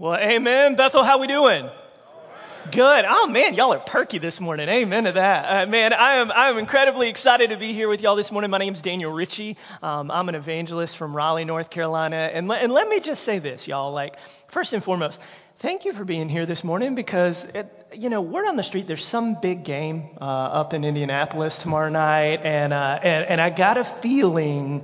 Well, amen. Bethel, how we doing? Good. Oh man, y'all are perky this morning. Amen to that. Uh, man, I am I am incredibly excited to be here with y'all this morning. My name is Daniel Ritchie. Um, I'm an evangelist from Raleigh, North Carolina. And le- and let me just say this, y'all. Like first and foremost, thank you for being here this morning because it, you know word on the street there's some big game uh, up in Indianapolis tomorrow night, and uh, and and I got a feeling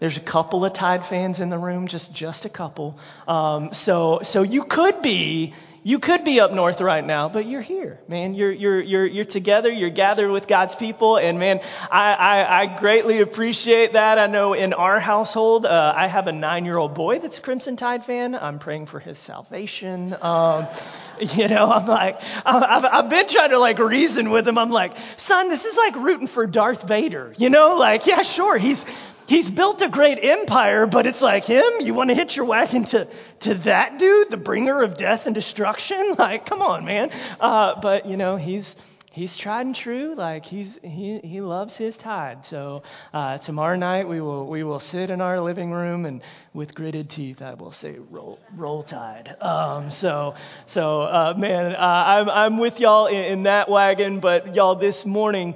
there's a couple of Tide fans in the room, just just a couple. Um, so so you could be you could be up north right now, but you're here, man. You're you're you're you're together. You're gathered with God's people, and man, I I, I greatly appreciate that. I know in our household, uh, I have a nine-year-old boy that's a Crimson Tide fan. I'm praying for his salvation. Um, you know, I'm like, I've, I've been trying to like reason with him. I'm like, son, this is like rooting for Darth Vader. You know, like, yeah, sure, he's he's built a great empire, but it's like him. You want to hitch your wagon to, to that dude, the bringer of death and destruction? Like, come on, man. Uh, but you know, he's he's tried and true. Like he's he he loves his tide. So uh, tomorrow night we will we will sit in our living room and with gritted teeth I will say roll roll tide. Um, so so uh, man, uh, I'm I'm with y'all in, in that wagon. But y'all this morning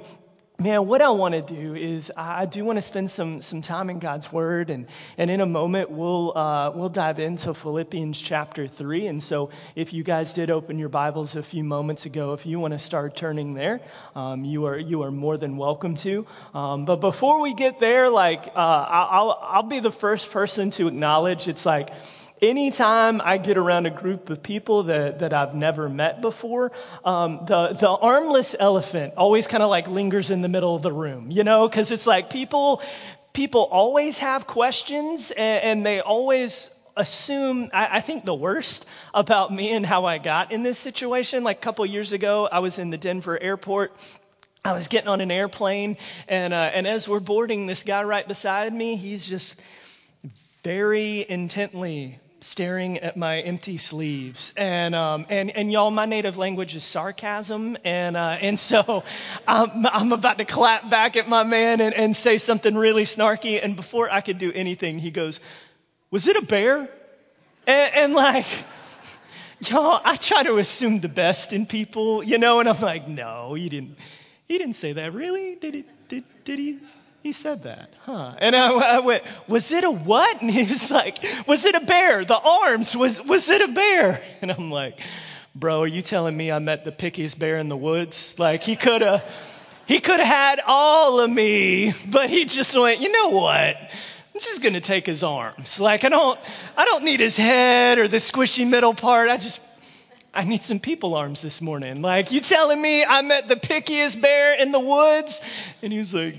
Man, what I want to do is I do want to spend some some time in God's Word, and and in a moment we'll uh, we'll dive into Philippians chapter three. And so, if you guys did open your Bibles a few moments ago, if you want to start turning there, um, you are you are more than welcome to. Um, but before we get there, like uh, I'll I'll be the first person to acknowledge it's like anytime I get around a group of people that, that I've never met before, um, the, the armless elephant always kind of like lingers in the middle of the room, you know, because it's like people, people always have questions and, and they always assume, I, I, think the worst about me and how I got in this situation. Like a couple years ago, I was in the Denver airport. I was getting on an airplane, and, uh, and as we're boarding, this guy right beside me, he's just very intently staring at my empty sleeves. And, um, and, and y'all, my native language is sarcasm. And, uh, and so I'm, I'm about to clap back at my man and, and say something really snarky. And before I could do anything, he goes, Was it a bear? And, and like, y'all, I try to assume the best in people, you know, and I'm like, No, he didn't. He didn't say that. Really? Did he? Did, did he? He said that, huh? And I, I, went, was it a what? And he was like, was it a bear? The arms, was, was it a bear? And I'm like, bro, are you telling me I met the pickiest bear in the woods? Like he could have, he could have had all of me, but he just went, you know what? I'm just gonna take his arms. Like I don't, I don't need his head or the squishy middle part. I just, I need some people arms this morning. Like you telling me I met the pickiest bear in the woods? And he was like,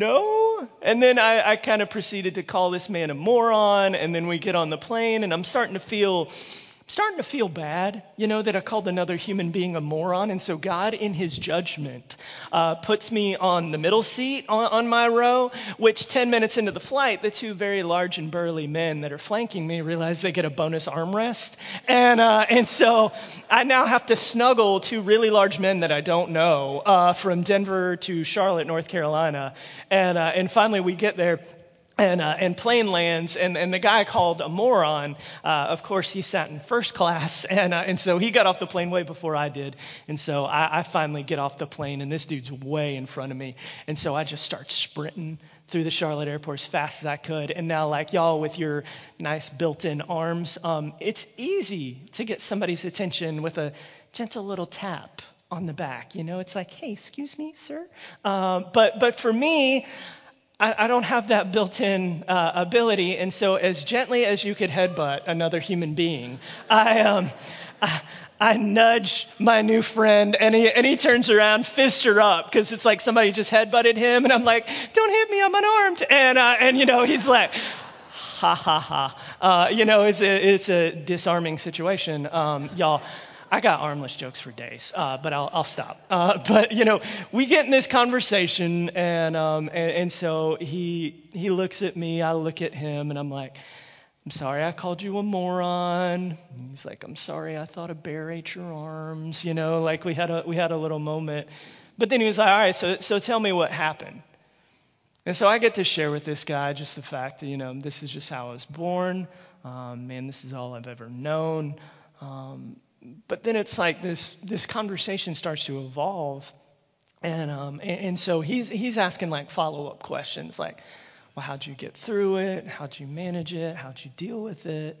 no. And then I, I kind of proceeded to call this man a moron. And then we get on the plane, and I'm starting to feel I'm starting to feel bad, you know, that I called another human being a moron. And so God, in his judgment, uh, puts me on the middle seat on, on, my row, which 10 minutes into the flight, the two very large and burly men that are flanking me realize they get a bonus armrest. And, uh, and so I now have to snuggle two really large men that I don't know uh, from Denver to Charlotte, North Carolina. And, uh, and finally we get there and, uh, and plane lands, and, and the guy called a moron, uh, of course, he sat in first class, and, uh, and so he got off the plane way before I did. And so I, I finally get off the plane, and this dude's way in front of me. And so I just start sprinting through the Charlotte airport as fast as I could. And now, like y'all with your nice built in arms, um, it's easy to get somebody's attention with a gentle little tap on the back. You know, it's like, hey, excuse me, sir. Um, but, but for me, I, I don't have that built in uh, ability. And so, as gently as you could headbutt another human being, I, um, I, I nudge my new friend, and he, and he turns around, fists her up, because it's like somebody just headbutted him, and I'm like, "Don't hit me, I'm unarmed." And uh, and you know, he's like, "Ha ha ha," uh, you know, it's a it's a disarming situation, um, y'all. I got armless jokes for days, uh, but I'll, I'll stop. Uh, but you know, we get in this conversation, and, um, and and so he he looks at me, I look at him, and I'm like, I'm sorry I called you a moron. He's like, I'm sorry I thought a bear ate your arms. You know, like we had a we had a little moment. But then he was like, all right, so so tell me what happened. And so I get to share with this guy just the fact that, you know, this is just how I was born. Um, man, this is all I've ever known. Um, but then it's like this this conversation starts to evolve, and um, and, and so he's he's asking like follow up questions like, well, how'd you get through it? How'd you manage it? How'd you deal with it?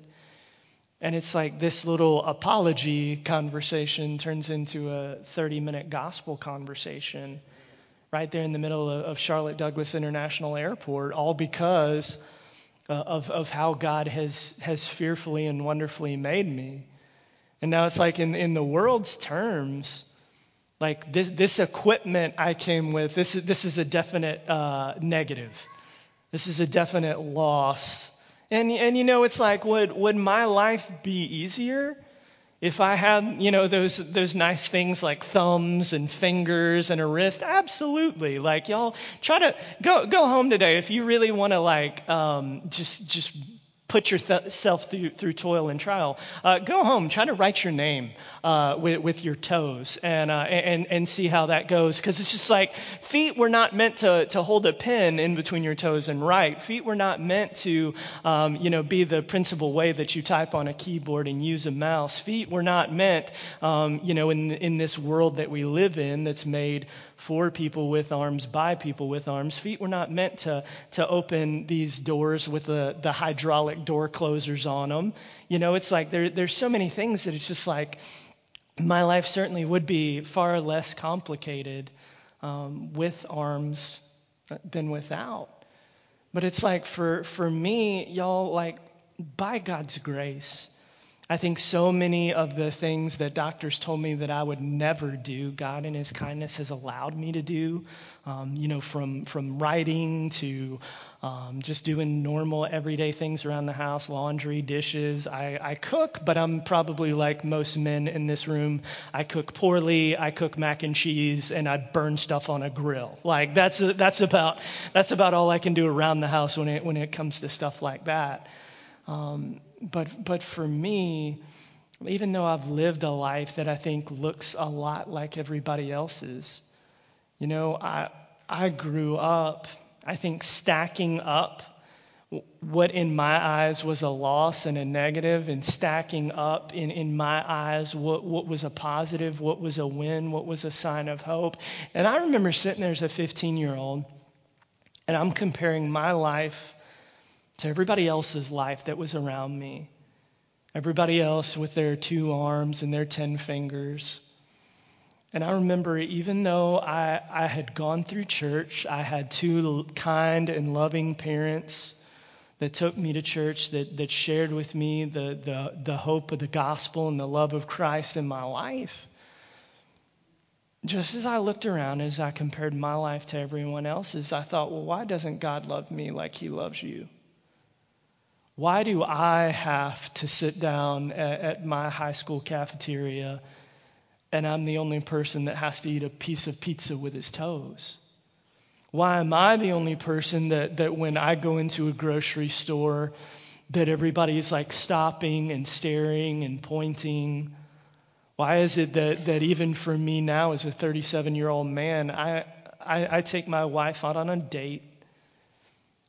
And it's like this little apology conversation turns into a 30 minute gospel conversation right there in the middle of, Charlotte Douglas International Airport, all because uh, of, of how God has, has fearfully and wonderfully made me. And now it's like in, in the world's terms, like this, this equipment I came with, this, this is a definite uh, negative. This is a definite loss. And, and you know, it's like, would, would my life be easier if I had, you know, those, those nice things like thumbs and fingers and a wrist? Absolutely. Like, y'all try to go, go home today if you really want to, like, um, just, just put yourself through, through toil and trial, uh, go home, try to write your name uh, with, with, your toes and, uh, and, and see how that goes. Because it's just like feet were not meant to, to hold a pen in between your toes and write. Feet were not meant to um, you know, be the principal way that you type on a keyboard and use a mouse. Feet were not meant um, you know, in, in this world that we live in that's made for people with arms, by people with arms. Feet were not meant to, to open these doors with the, the hydraulic door closers on them. You know, it's like there, there's so many things that it's just like my life certainly would be far less complicated um, with arms than without. But it's like for, for me, y'all, like by God's grace, I think so many of the things that doctors told me that I would never do, God in His kindness has allowed me to do. Um, you know, from from writing to um, just doing normal everyday things around the house, laundry, dishes. I, I cook, but I'm probably like most men in this room. I cook poorly. I cook mac and cheese, and I burn stuff on a grill. Like that's that's about that's about all I can do around the house when it when it comes to stuff like that. Um, but, but for me, even though I've lived a life that I think looks a lot like everybody else's, you know, I, I grew up, I think, stacking up what in my eyes was a loss and a negative, and stacking up in, in my eyes what, what was a positive, what was a win, what was a sign of hope. And I remember sitting there as a 15 year old, and I'm comparing my life to everybody else's life that was around me. Everybody else with their two arms and their ten fingers. And I remember, even though I, I had gone through church, I had two kind and loving parents that took me to church, that, that shared with me the, the, the hope of the gospel and the love of Christ in my life. Just as I looked around, as I compared my life to everyone else's, I thought, well, why doesn't God love me like He loves you? Why do I have to sit down at, at my high school cafeteria and I'm the only person that has to eat a piece of pizza with his toes? Why am I the only person that, that when I go into a grocery store, that everybody's like stopping and staring and pointing? Why is it that, that even for me now, as a 37 year old man, I, I, I take my wife out on a date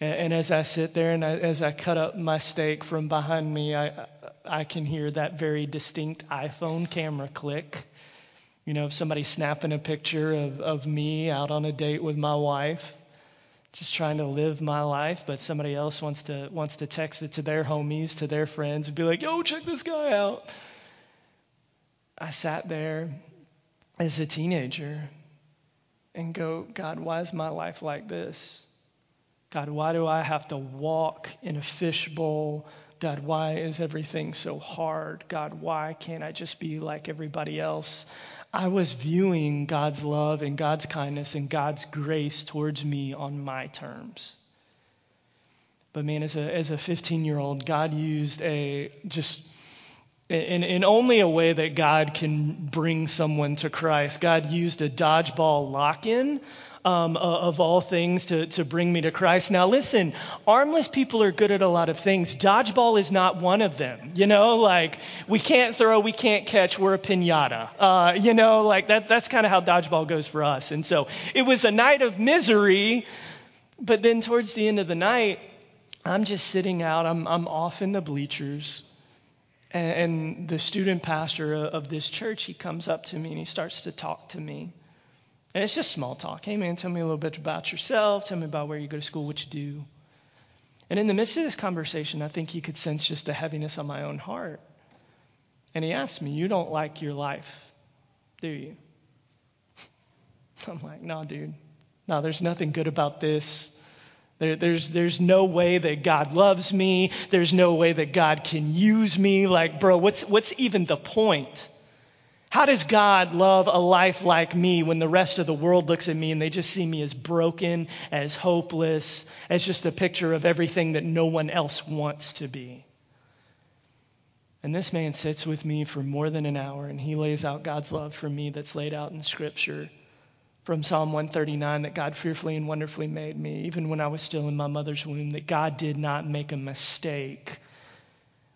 and, and as I sit there and I, as I cut up my steak from behind me, I, I can hear that very distinct iPhone camera click. You know, somebody snapping a picture of, of me out on a date with my wife, just trying to live my life, but somebody else wants to wants to text it to their homies, to their friends, and be like, "Yo, check this guy out." I sat there as a teenager and go, God, why is my life like this? God, why do I have to walk in a fishbowl? God, why is everything so hard? God, why can't I just be like everybody else? I was viewing God's love and God's kindness and God's grace towards me on my terms. But man, as a as a 15 year old, God used a just in, in only a way that God can bring someone to Christ. God used a dodgeball lock in um, of all things to, to bring me to Christ. Now, listen, armless people are good at a lot of things. Dodgeball is not one of them. You know, like we can't throw, we can't catch, we're a pinata. Uh, you know, like that, that's kind of how dodgeball goes for us. And so it was a night of misery But then towards the end of the night, I'm just sitting out, I'm, I'm off in the bleachers. And, and the student pastor of this church, he comes up to me and he starts to talk to me. And it's just small talk. Hey, man, tell me a little bit about yourself. Tell me about where you go to school, what you do. And in the midst of this conversation, I think he could sense just the heaviness on my own heart. And he asked me, You don't like your life, do you? I'm like, No, dude. No, there's nothing good about this. There, there's, there's no way that God loves me. There's no way that God can use me. Like, bro, what's, what's even the point? How does God love a life like me when the rest of the world looks at me and they just see me as broken, as hopeless, as just a picture of everything that no one else wants to be? And this man sits with me for more than an hour and he lays out God's love for me that's laid out in Scripture from Psalm 139 that God fearfully and wonderfully made me, even when I was still in my mother's womb, that God did not make a mistake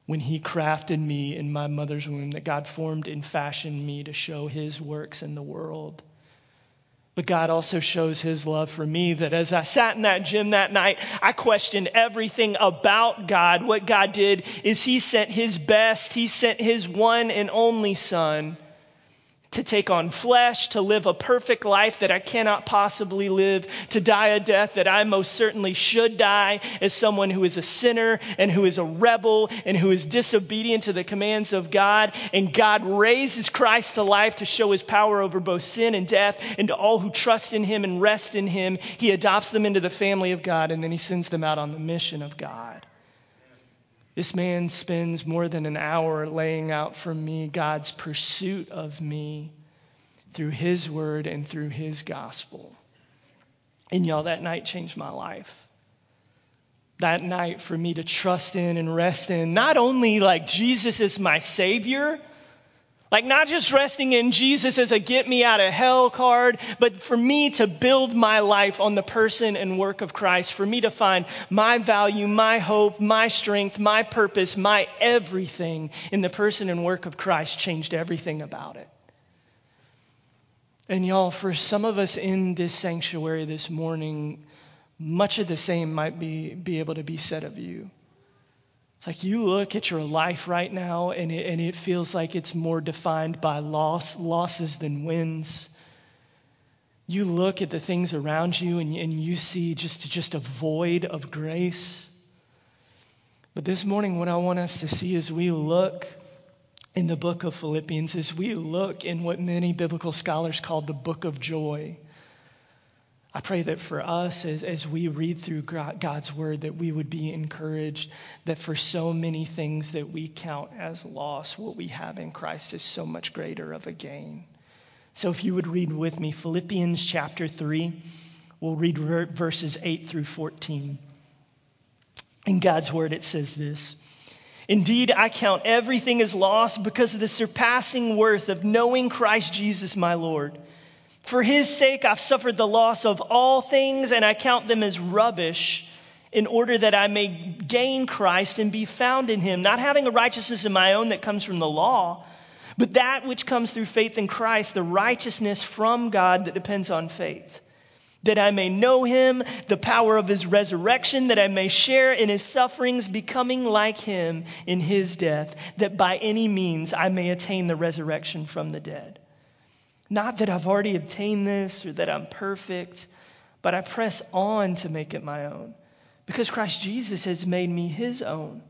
when he crafted me in my mother's womb, that God formed and fashioned me to show his works in the world. But God also shows his love for me that as I sat in that gym that night, I questioned everything about God. What God did is he sent his best, he sent his one and only son to take on flesh, to live a perfect life that I cannot possibly live, to die a death that I most certainly should die as someone who is a sinner and who is a rebel and who is disobedient to the commands of God. And God raises Christ to life to show his power over both sin and death and to all who trust in him and rest in him. He adopts them into the family of God and then he sends them out on the mission of God. This man spends more than an hour laying out for me God's pursuit of me through his word and through his gospel. And y'all, that night changed my life. That night for me to trust in and rest in not only like Jesus is my Savior, like, not just resting in Jesus as a get me out of hell card, but for me to build my life on the person and work of Christ, for me to find my value, my hope, my strength, my purpose, my everything in the person and work of Christ changed everything about it. And y'all, for some of us in this sanctuary this morning, much of the same might be, be able to be said of you. It's like you look at your life right now and it, and it feels like it's more defined by loss, losses than wins. You look at the things around you and, and you see just, just a void of grace. But this morning, what I want us to see as we look in the book of Philippians, as we look in what many biblical scholars call the book of joy. I pray that for us, as, as we read through God's word, that we would be encouraged that for so many things that we count as loss, what we have in Christ is so much greater of a gain. So if you would read with me Philippians chapter 3, we'll read verses 8 through 14. In God's word, it says this Indeed, I count everything as loss because of the surpassing worth of knowing Christ Jesus my Lord. For his sake, I've suffered the loss of all things, and I count them as rubbish in order that I may gain Christ and be found in him, not having a righteousness of my own that comes from the law, but that which comes through faith in Christ, the righteousness from God that depends on faith. That I may know him, the power of his resurrection, that I may share in his sufferings, becoming like him in his death, that by any means I may attain the resurrection from the dead. Not that I've already obtained this or that I'm perfect, but I press on to make it my own because Christ Jesus has made me his own.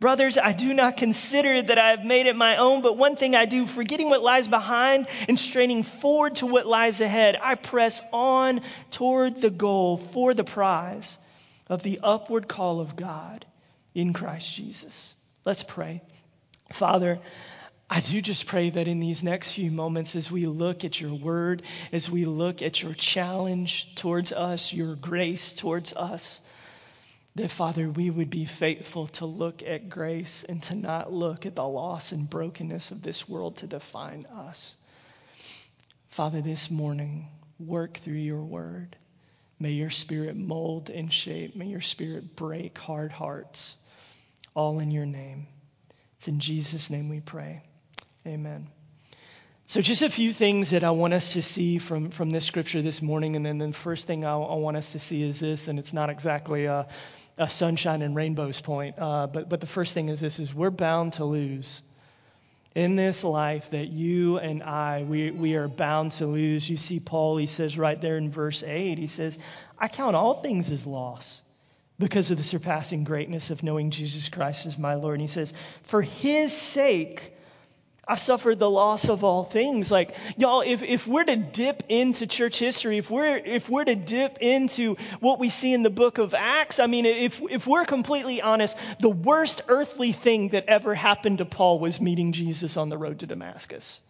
Brothers, I do not consider that I have made it my own, but one thing I do, forgetting what lies behind and straining forward to what lies ahead, I press on toward the goal for the prize of the upward call of God in Christ Jesus. Let's pray. Father, I do just pray that in these next few moments, as we look at your word, as we look at your challenge towards us, your grace towards us, that Father, we would be faithful to look at grace and to not look at the loss and brokenness of this world to define us. Father, this morning, work through your word. May your spirit mold and shape. May your spirit break hard hearts. All in your name. It's in Jesus' name we pray. Amen. So, just a few things that I want us to see from, from this scripture this morning. And then the first thing I, I want us to see is this, and it's not exactly a, a sunshine and rainbows point, uh, but, but the first thing is this, is we're bound to lose. In this life that you and I, we, we are bound to lose. You see Paul, he says right there in verse 8, he says, I count all things as loss because of the surpassing greatness of knowing Jesus Christ as my Lord. And he says, For his sake, I've suffered the loss of all things. Like, y'all, if, if we're to dip into church history, if we're, if we're to dip into what we see in the book of Acts, I mean, if, if we're completely honest, the worst earthly thing that ever happened to Paul was meeting Jesus on the road to Damascus.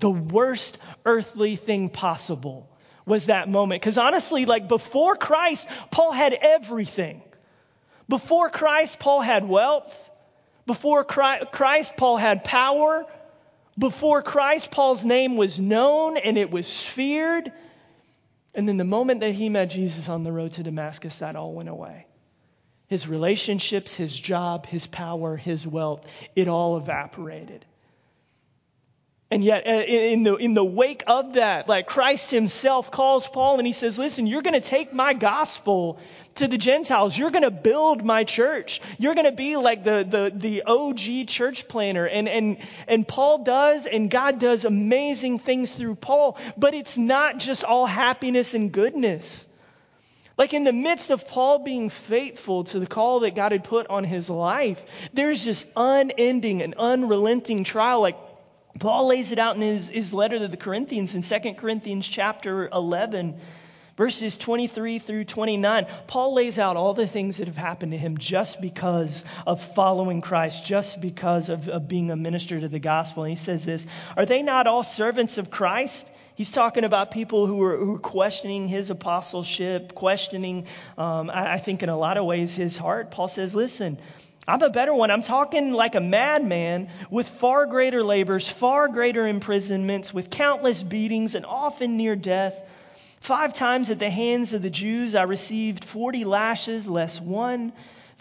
The worst earthly thing possible was that moment. Because honestly, like before Christ, Paul had everything. Before Christ, Paul had wealth. Before Christ, Paul had power. Before Christ, Paul's name was known and it was feared. And then the moment that he met Jesus on the road to Damascus, that all went away. His relationships, his job, his power, his wealth, it all evaporated. And yet, uh, in the, in the wake of that, like Christ himself calls Paul and he says, Listen, you're going to take my gospel to the Gentiles. You're going to build my church. You're going to be like the, the, the OG church planter. And, and, and Paul does, and God does amazing things through Paul, but it's not just all happiness and goodness. Like in the midst of Paul being faithful to the call that God had put on his life, there's just unending and unrelenting trial. Like Paul lays it out in his, his letter to the Corinthians in 2 Corinthians chapter 11, verses 23 through 29. Paul lays out all the things that have happened to him just because of following Christ, just because of, of being a minister to the gospel. And he says this Are they not all servants of Christ? He's talking about people who are, who questioning his apostleship, questioning, um, I, I think, in a lot of ways, his heart. Paul says, Listen, I'm a better one. I'm talking like a madman with far greater labors, far greater imprisonments, with countless beatings, and often near death. Five times at the hands of the Jews I received 40 lashes, less one.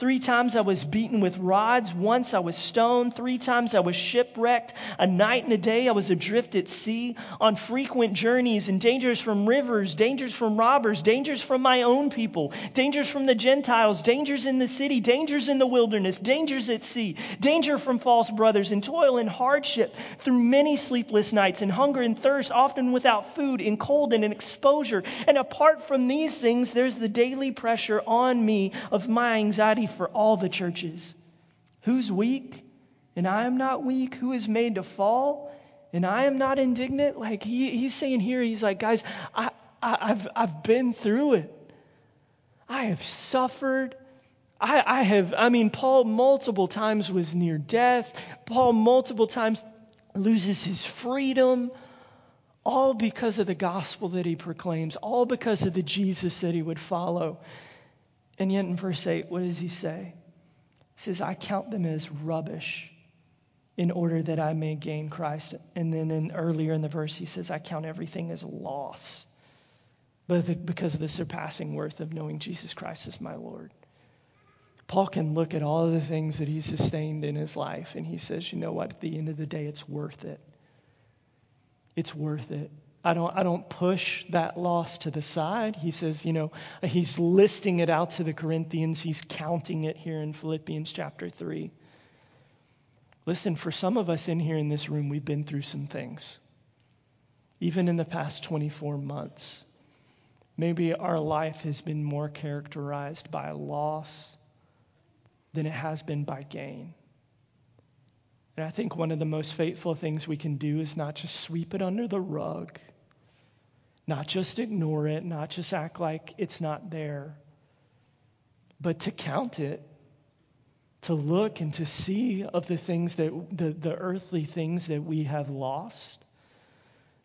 Three times I was beaten with rods. Once I was stoned. Three times I was shipwrecked. A night and a day I was adrift at sea, on frequent journeys, and dangers from rivers, dangers from robbers, dangers from my own people, dangers from the Gentiles, dangers in the city, dangers in the wilderness, dangers at sea, danger from false brothers, and toil and hardship through many sleepless nights, and hunger and thirst, often without food, in cold and in exposure. And apart from these things, there's the daily pressure on me of my anxiety for all the churches. Who's weak and I am not weak? Who is made to fall and I am not indignant? Like he, he's saying here, he's like, guys, I, I, I've, I've been through it. I have suffered. I, I have, I mean, Paul multiple times was near death. Paul multiple times loses his freedom all because of the gospel that he proclaims, all because of the Jesus that he would follow. And yet in verse 8, what does he say? He says, I count them as rubbish in order that I may gain Christ. And then in, earlier in the verse, he says, I count everything as loss but because of the surpassing worth of knowing Jesus Christ as my Lord. Paul can look at all of the things that he's sustained in his life, and he says, you know what? At the end of the day, it's worth it. It's worth it. I don't, I don't push that loss to the side. He says, you know, he's listing it out to the Corinthians. He's counting it here in Philippians chapter 3. Listen, for some of us in here in this room, we've been through some things. Even in the past 24 months. Maybe our life has been more characterized by loss than it has been by gain. And I think one of the most faithful things we can do is not just sweep it under the rug, not just ignore it, not just act like it's not there, but to count it, to look and to see of the things that, the, the earthly things that we have lost,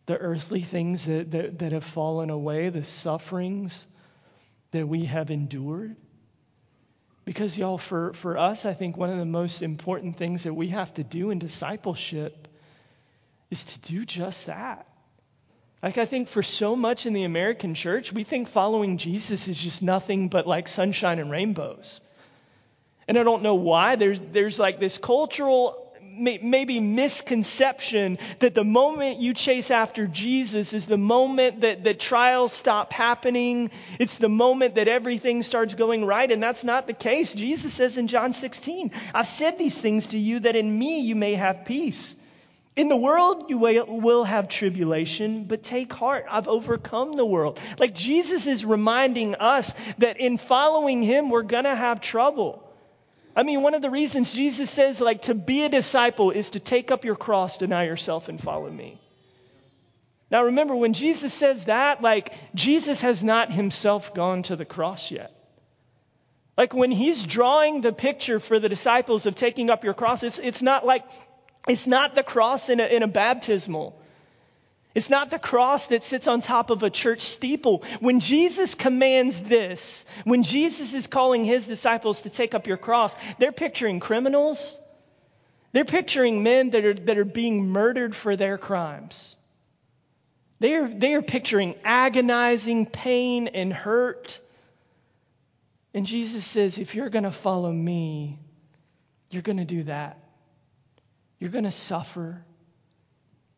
the earthly things that, that, that have fallen away, the sufferings that we have endured because, y'all, for, for us, I think one of the most important things that we have to do in discipleship is to do just that. Like, I think for so much in the American church, we think following Jesus is just nothing but like sunshine and rainbows. And I don't know why. There's, there's like this cultural maybe misconception that the moment you chase after Jesus is the moment that, that trials stop happening. It's the moment that everything starts going right, and that's not the case. Jesus says in John 16, I've said these things to you that in me you may have peace. In the world, you will have tribulation, but take heart. I've overcome the world. Like Jesus is reminding us that in following him, we're going to have trouble. I mean, one of the reasons Jesus says, like, to be a disciple is to take up your cross, deny yourself, and follow me. Now, remember, when Jesus says that, like, Jesus has not himself gone to the cross yet. Like, when he's drawing the picture for the disciples of taking up your cross, it's, it's not like, it's not the cross in a, in a baptismal. It's not the cross that sits on top of a church steeple. When Jesus commands this, when Jesus is calling his disciples to take up your cross, they're picturing criminals. They're picturing men that are, that are being murdered for their crimes. They are, they are picturing agonizing pain and hurt. And Jesus says, if you're going to follow me, you're going to do that. You're going to suffer.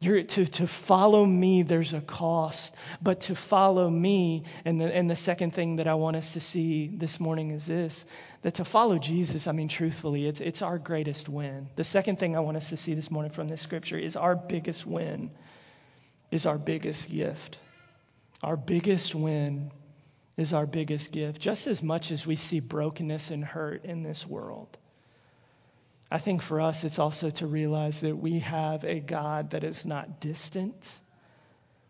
You're, to, to follow me, there's a cost. But to follow me, and the, and the second thing that I want us to see this morning is this that to follow Jesus, I mean, truthfully, it's, it's our greatest win. The second thing I want us to see this morning from this scripture is our biggest win, is our biggest gift. Our biggest win is our biggest gift, just as much as we see brokenness and hurt in this world. I think for us, it's also to realize that we have a God that is not distant.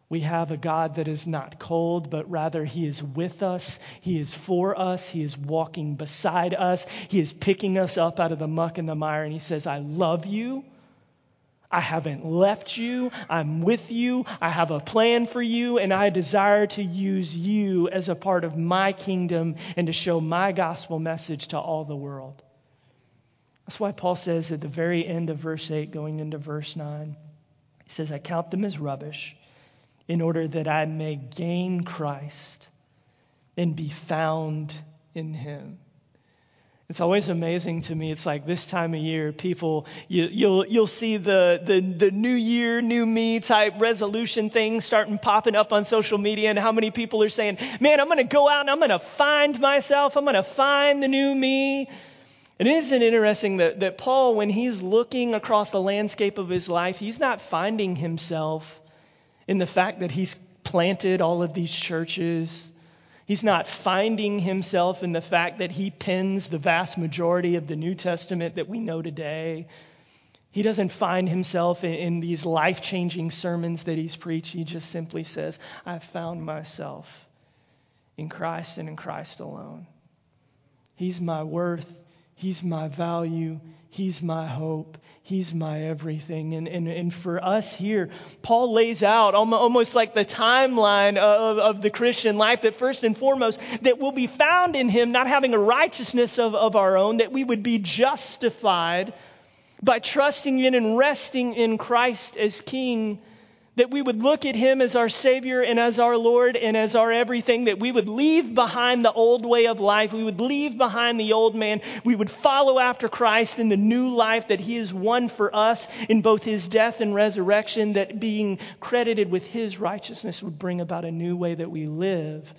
We have a God that is not cold, but rather He is with us. He is for us. He is walking beside us. He is picking us up out of the muck and the mire. And He says, I love you. I haven't left you. I'm with you. I have a plan for you. And I desire to use you as a part of my kingdom and to show my gospel message to all the world. That's why Paul says at the very end of verse 8, going into verse 9, he says, I count them as rubbish in order that I may gain Christ and be found in him. It's always amazing to me. It's like this time of year, people, you, will you'll, you'll see the, the, the new year, new me type resolution things starting popping up on social media, and how many people are saying, Man, I'm going to go out and I'm going to find myself. I'm going to find the new me. And isn't it interesting that, that Paul, when he's looking across the landscape of his life, he's not finding himself in the fact that he's planted all of these churches. He's not finding himself in the fact that he pens the vast majority of the New Testament that we know today. He doesn't find himself in, in these life changing sermons that he's preached. He just simply says, I've found myself in Christ and in Christ alone. He's my worth. He's my value. He's my hope. He's my everything. And, and, and for us here, Paul lays out almost like the timeline of, of the Christian life that first and foremost, that we'll be found in him not having a righteousness of, of our own, that we would be justified by trusting in and resting in Christ as King that we would look at him as our Savior and as our Lord and as our everything, that we would leave behind the old way of life, we would leave behind the old man, we would follow after Christ in the new life that he has won for us in both his death and resurrection, that being credited with his righteousness would bring about a new way that we live,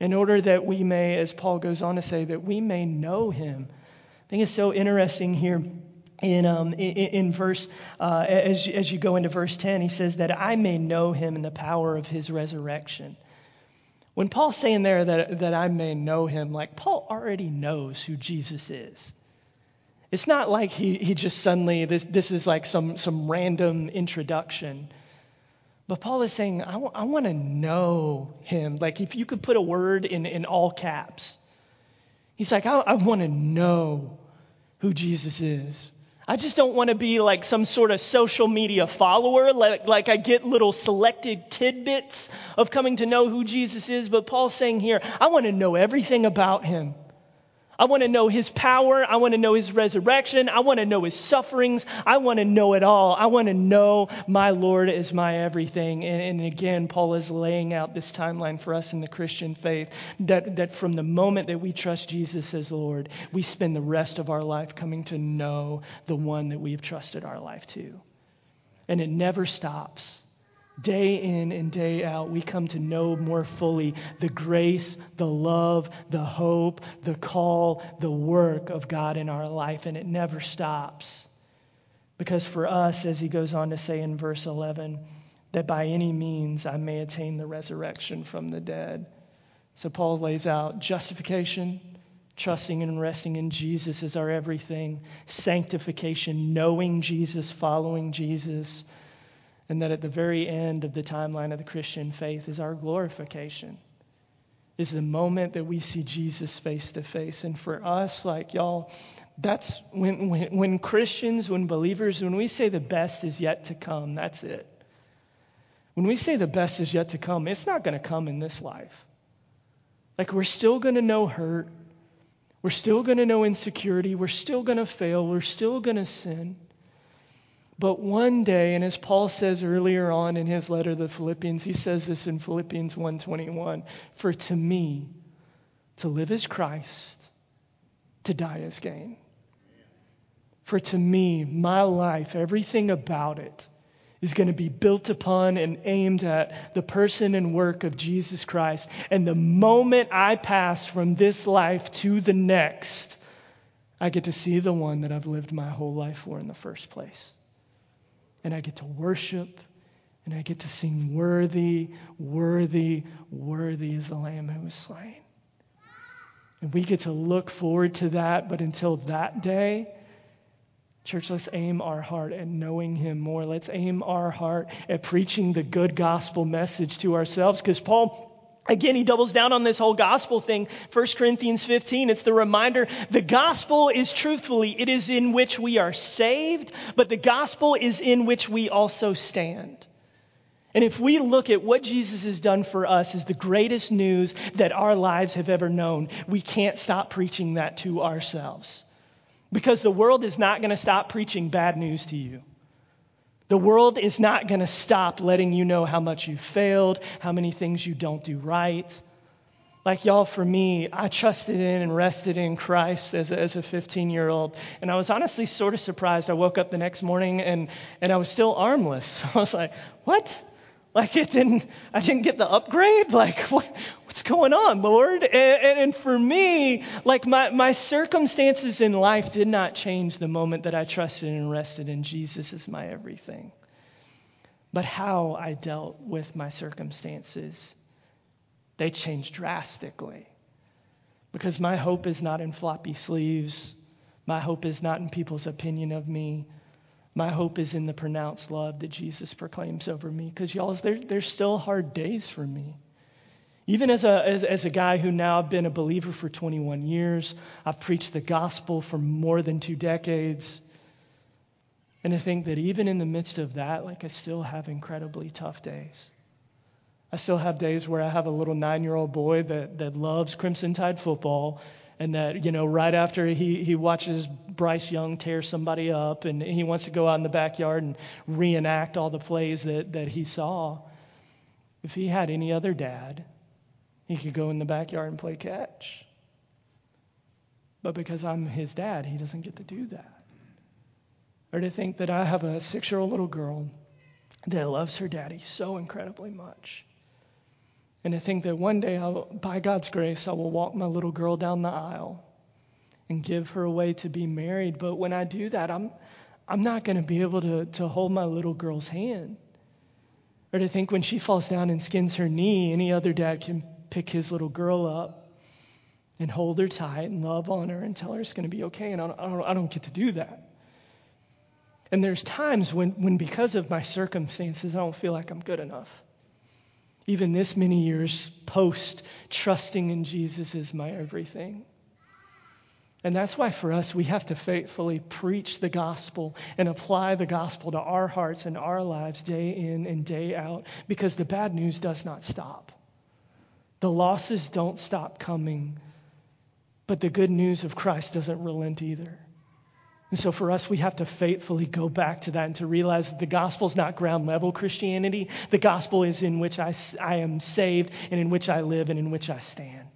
in order that we may, as Paul goes on to say, that we may know him. I think it's so interesting here in, um, in, in, verse, uh, as, as you go into verse 10, he says that I may know him in the power of his resurrection. When Paul's saying there that, that I may know him, like Paul already knows who Jesus is. It's not like he, he just suddenly, this, this is like some, some random introduction. But Paul is saying, I, w- I want to know him. Like if you could put a word in, in all caps, he's like, I, I want to know who Jesus is. I just don't want to be like some sort of social media follower, like, like I get little selected tidbits of coming to know who Jesus is. But Paul's saying here, I want to know everything about him. I want to know his power. I want to know his resurrection. I want to know his sufferings. I want to know it all. I want to know my Lord is my everything. And, and, again, Paul is laying out this timeline for us in the Christian faith that, that from the moment that we trust Jesus as Lord, we spend the rest of our life coming to know the one that we've trusted our life to. And it never stops. Day in and day out, we come to know more fully the grace, the love, the hope, the call, the work of God in our life, and it never stops. Because for us, as he goes on to say in verse 11, that by any means I may attain the resurrection from the dead. So Paul lays out justification, trusting and resting in Jesus as our everything, sanctification, knowing Jesus, following Jesus and that at the very end of the timeline of the Christian faith is our glorification, is the moment that we see Jesus face to face. And for us, like y'all, that's when, when, when Christians, when believers, when we say the best is yet to come, that's it. When we say the best is yet to come, it's not going to come in this life. Like, we're still going to know hurt. We're still going to know insecurity. We're still going to fail. We're still going to sin. But one day, and as Paul says earlier on in his letter to the Philippians, he says this in Philippians 1:21, "For to me to live is Christ, to die is gain." For to me, my life, everything about it, is going to be built upon and aimed at the person and work of Jesus Christ. And the moment I pass from this life to the next, I get to see the one that I've lived my whole life for in the first place and I get to worship and I get to sing, Worthy, worthy, worthy is the Lamb who was slain. And we get to look forward to that, but until that day, church, let's aim our heart at knowing Him more. Let's aim our heart at preaching the good gospel message to ourselves, because Paul Again, he doubles down on this whole gospel thing. 1 Corinthians 15, it's the reminder the gospel is truthfully, it is in which we are saved, but the gospel is in which we also stand. And if we look at what Jesus has done for us as the greatest news that our lives have ever known, we can't stop preaching that to ourselves. Because the world is not going to stop preaching bad news to you. The world is not going to stop letting you know how much you failed, how many things you don't do right. Like y'all, for me, I trusted in and rested in Christ as a, as a 15 year old. And I was honestly sort of surprised. I woke up the next morning and, and I was still armless. I was like, what? Like it didn't, I didn't get the upgrade? Like what, what's going on, Lord? And, and, and, for me, like my, my circumstances in life did not change the moment that I trusted and rested in Jesus as my everything. But how I dealt with my circumstances, they changed drastically. Because my hope is not in floppy sleeves. My hope is not in people's opinion of me. My hope is in the pronounced love that Jesus proclaims over me. Because, y'all, there, there's still hard days for me. Even as a, as, as a guy who now I've been a believer for 21 years, I've preached the gospel for more than two decades. And I think that even in the midst of that, like I still have incredibly tough days. I still have days where I have a little nine year old boy that, that loves Crimson Tide football and that, you know, right after he, he watches Bryce Young tear somebody up and he wants to go out in the backyard and reenact all the plays that, that he saw, if he had any other dad, he could go in the backyard and play catch. But because I'm his dad, he doesn't get to do that. Or to think that I have a six year old little girl that loves her daddy so incredibly much and I think that one day, I'll, by God's grace, I will walk my little girl down the aisle and give her away to be married. But when I do that, I'm, I'm not going to be able to, to hold my little girl's hand. Or to think when she falls down and skins her knee, any other dad can pick his little girl up and hold her tight and love on her and tell her it's going to be okay. And I don't, I don't, get to do that. And there's times when, when, because of my circumstances, I don't feel like I'm good enough. Even this many years post, trusting in Jesus is my everything. And that's why for us, we have to faithfully preach the gospel and apply the gospel to our hearts and our lives day in and day out because the bad news does not stop. The losses don't stop coming. But the good news of Christ doesn't relent either. And so for us, we have to faithfully go back to that and to realize that the gospel is not ground level Christianity. The gospel is in which I, I am saved and in which I live and in which I stand.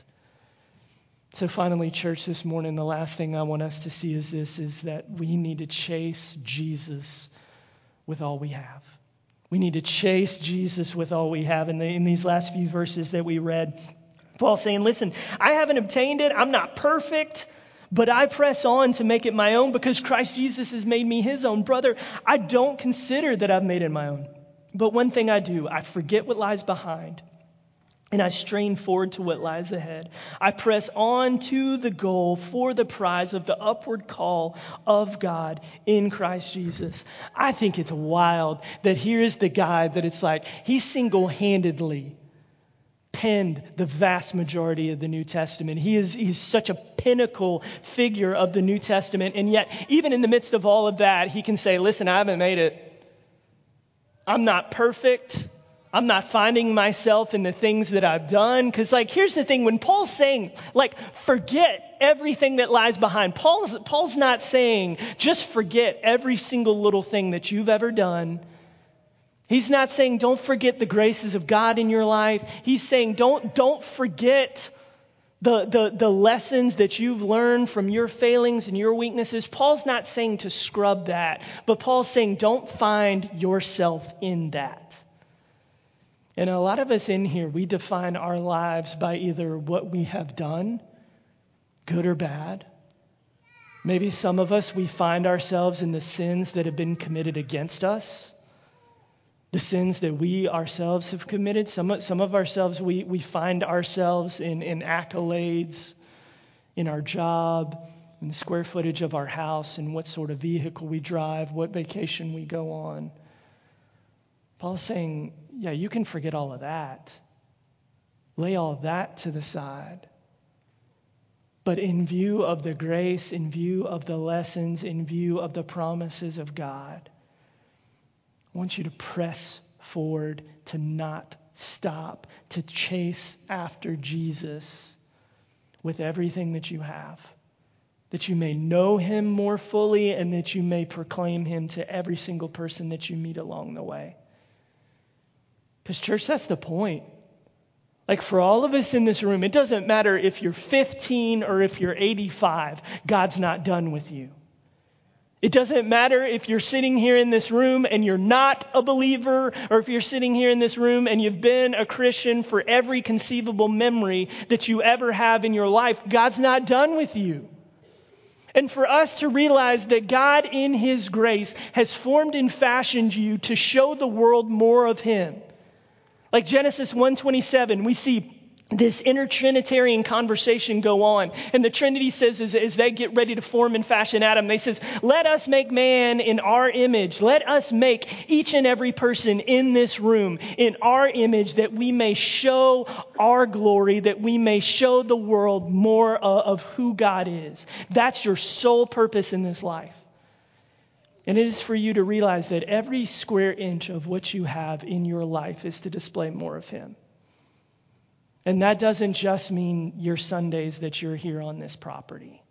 So finally, church, this morning, the last thing I want us to see is this, is that we need to chase Jesus with all we have. We need to chase Jesus with all we have. In, the, in these last few verses that we read, Paul saying, listen, I haven't obtained it. I'm not perfect. But I press on to make it my own because Christ Jesus has made me his own. Brother, I don't consider that I've made it my own. But one thing I do, I forget what lies behind and I strain forward to what lies ahead. I press on to the goal for the prize of the upward call of God in Christ Jesus. I think it's wild that here's the guy that it's like he single handedly penned the vast majority of the New Testament. He is he's such a pinnacle figure of the New Testament. And yet, even in the midst of all of that, he can say, Listen, I haven't made it. I'm not perfect. I'm not finding myself in the things that I've done. Because, like, here's the thing when Paul's saying, like, forget everything that lies behind, Paul's, Paul's not saying just forget every single little thing that you've ever done He's not saying don't forget the graces of God in your life. He's saying don't, don't forget the, the, the lessons that you've learned from your failings and your weaknesses. Paul's not saying to scrub that, but Paul's saying don't find yourself in that. And a lot of us in here, we define our lives by either what we have done, good or bad. Maybe some of us, we find ourselves in the sins that have been committed against us the sins that we ourselves have committed. Some, some of ourselves, we, we find ourselves in, in accolades, in our job, in the square footage of our house, in what sort of vehicle we drive, what vacation we go on. Paul's saying, yeah, you can forget all of that. Lay all that to the side. But in view of the grace, in view of the lessons, in view of the promises of God, I want you to press forward, to not stop, to chase after Jesus with everything that you have, that you may know him more fully and that you may proclaim him to every single person that you meet along the way. Because, church, that's the point. Like for all of us in this room, it doesn't matter if you're 15 or if you're 85, God's not done with you. It doesn't matter if you're sitting here in this room and you're not a believer, or if you're sitting here in this room and you've been a Christian for every conceivable memory that you ever have in your life. God's not done with you. And for us to realize that God, in His grace, has formed and fashioned you to show the world more of Him. Like Genesis 1:27, we see this intertrinitarian conversation go on. And the Trinity says, as, as, they get ready to form and fashion Adam, they says, let us make man in our image. Let us make each and every person in this room in our image that we may show our glory, that we may show the world more of, of who God is. That's your sole purpose in this life. And it is for you to realize that every square inch of what you have in your life is to display more of Him. And that doesn't just mean your Sundays that you're here on this property.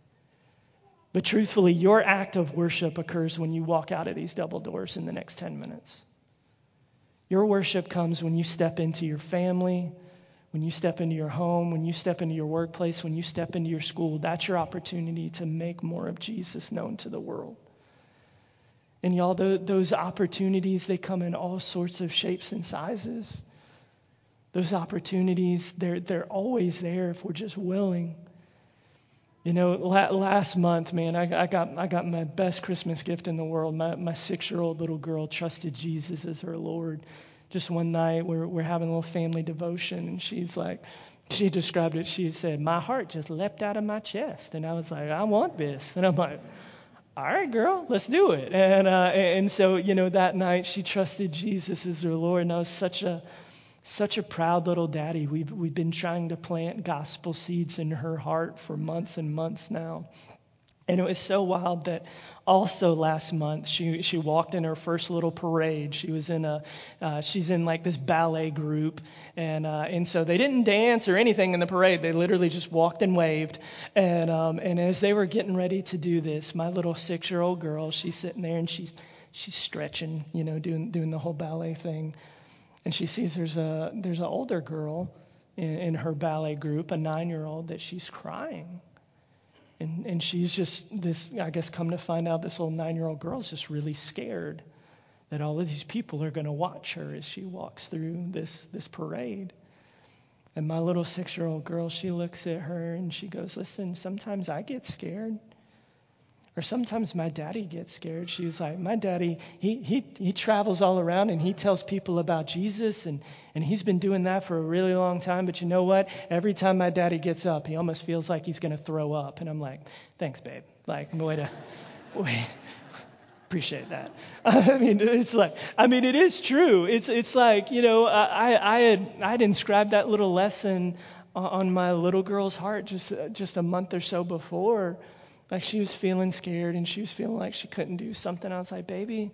But truthfully, your act of worship occurs when you walk out of these double doors in the next 10 minutes. Your worship comes when you step into your family, when you step into your home, when you step into your workplace, when you step into your school. That's your opportunity to make more of Jesus known to the world. And y'all, those opportunities, they come in all sorts of shapes and sizes. Those opportunities, they're, they're always there if we're just willing. You know, last month, man, I, I, got, I got my best Christmas gift in the world. My, my six year old little girl trusted Jesus as her Lord. Just one night, we're, we're having a little family devotion, and she's like, she described it. She said, My heart just leapt out of my chest. And I was like, I want this. And I'm like, all right, girl, let's do it. And, uh, and so, you know, that night she trusted Jesus as her Lord. And I was such a, such a proud little daddy. We've, we've been trying to plant gospel seeds in her heart for months and months now. And it was so wild that also last month she she walked in her first little parade. She was in a uh, she's in like this ballet group, and uh, and so they didn't dance or anything in the parade. They literally just walked and waved. And um, and as they were getting ready to do this, my little six year old girl, she's sitting there and she's she's stretching, you know, doing doing the whole ballet thing, and she sees there's a there's an older girl in, in her ballet group, a nine year old, that she's crying and, and she's just this, I guess, come to find out this little nine year old girl's just really scared that all of these people are going to watch her as she walks through this, this parade. And my little six year old girl, she looks at her and she goes, Listen, sometimes I get scared. Or sometimes my daddy gets scared. She was like, My daddy, he, he, he travels all around and he tells people about Jesus, and, and he's been doing that for a really long time. But you know what? Every time my daddy gets up, he almost feels like he's going to throw up. And I'm like, Thanks, babe. Like, way to. Way, appreciate that. I mean, it's like, I mean, it is true. It's, it's like, you know, I, I had, I had inscribed that little lesson on my little girl's heart just, just a month or so before. Like she was feeling scared and she was feeling like she couldn't do something. I was like, baby,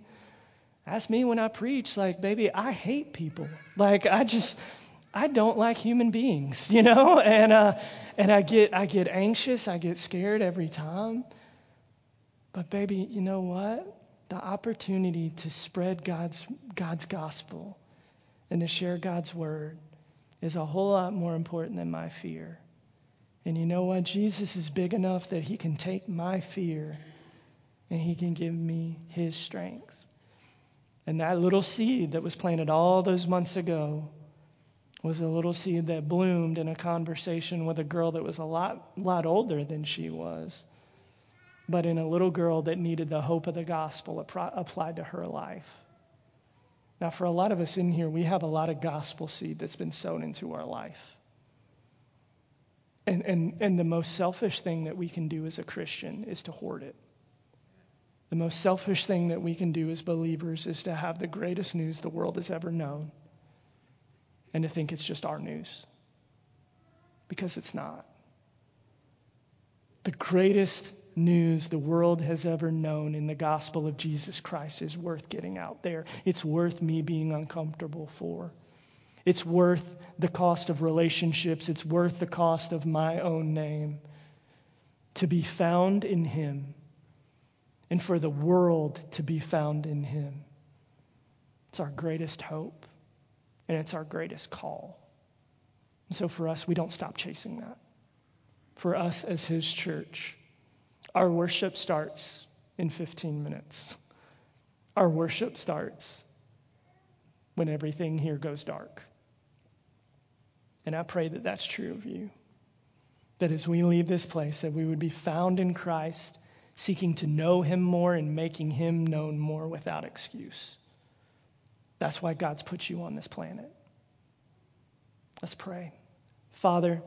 ask me when I preach. Like, baby, I hate people. Like, I just, I don't like human beings, you know? And, uh, and I get, I get anxious. I get scared every time. But baby, you know what? The opportunity to spread God's, God's gospel and to share God's word is a whole lot more important than my fear. And you know what? Jesus is big enough that he can take my fear and he can give me his strength. And that little seed that was planted all those months ago was a little seed that bloomed in a conversation with a girl that was a lot, lot older than she was, but in a little girl that needed the hope of the gospel applied to her life. Now, for a lot of us in here, we have a lot of gospel seed that's been sown into our life. And, and, and the most selfish thing that we can do as a Christian is to hoard it. The most selfish thing that we can do as believers is to have the greatest news the world has ever known and to think it's just our news. Because it's not. The greatest news the world has ever known in the gospel of Jesus Christ is worth getting out there. It's worth me being uncomfortable for. It's worth the cost of relationships. It's worth the cost of my own name to be found in Him and for the world to be found in Him. It's our greatest hope and it's our greatest call. And so for us, we don't stop chasing that. For us as His church, our worship starts in 15 minutes. Our worship starts when everything here goes dark. And I pray that that's true of you. That as we leave this place, that we would be found in Christ, seeking to know him more and making him known more without excuse. That's why God's put you on this planet. Let's pray. Father,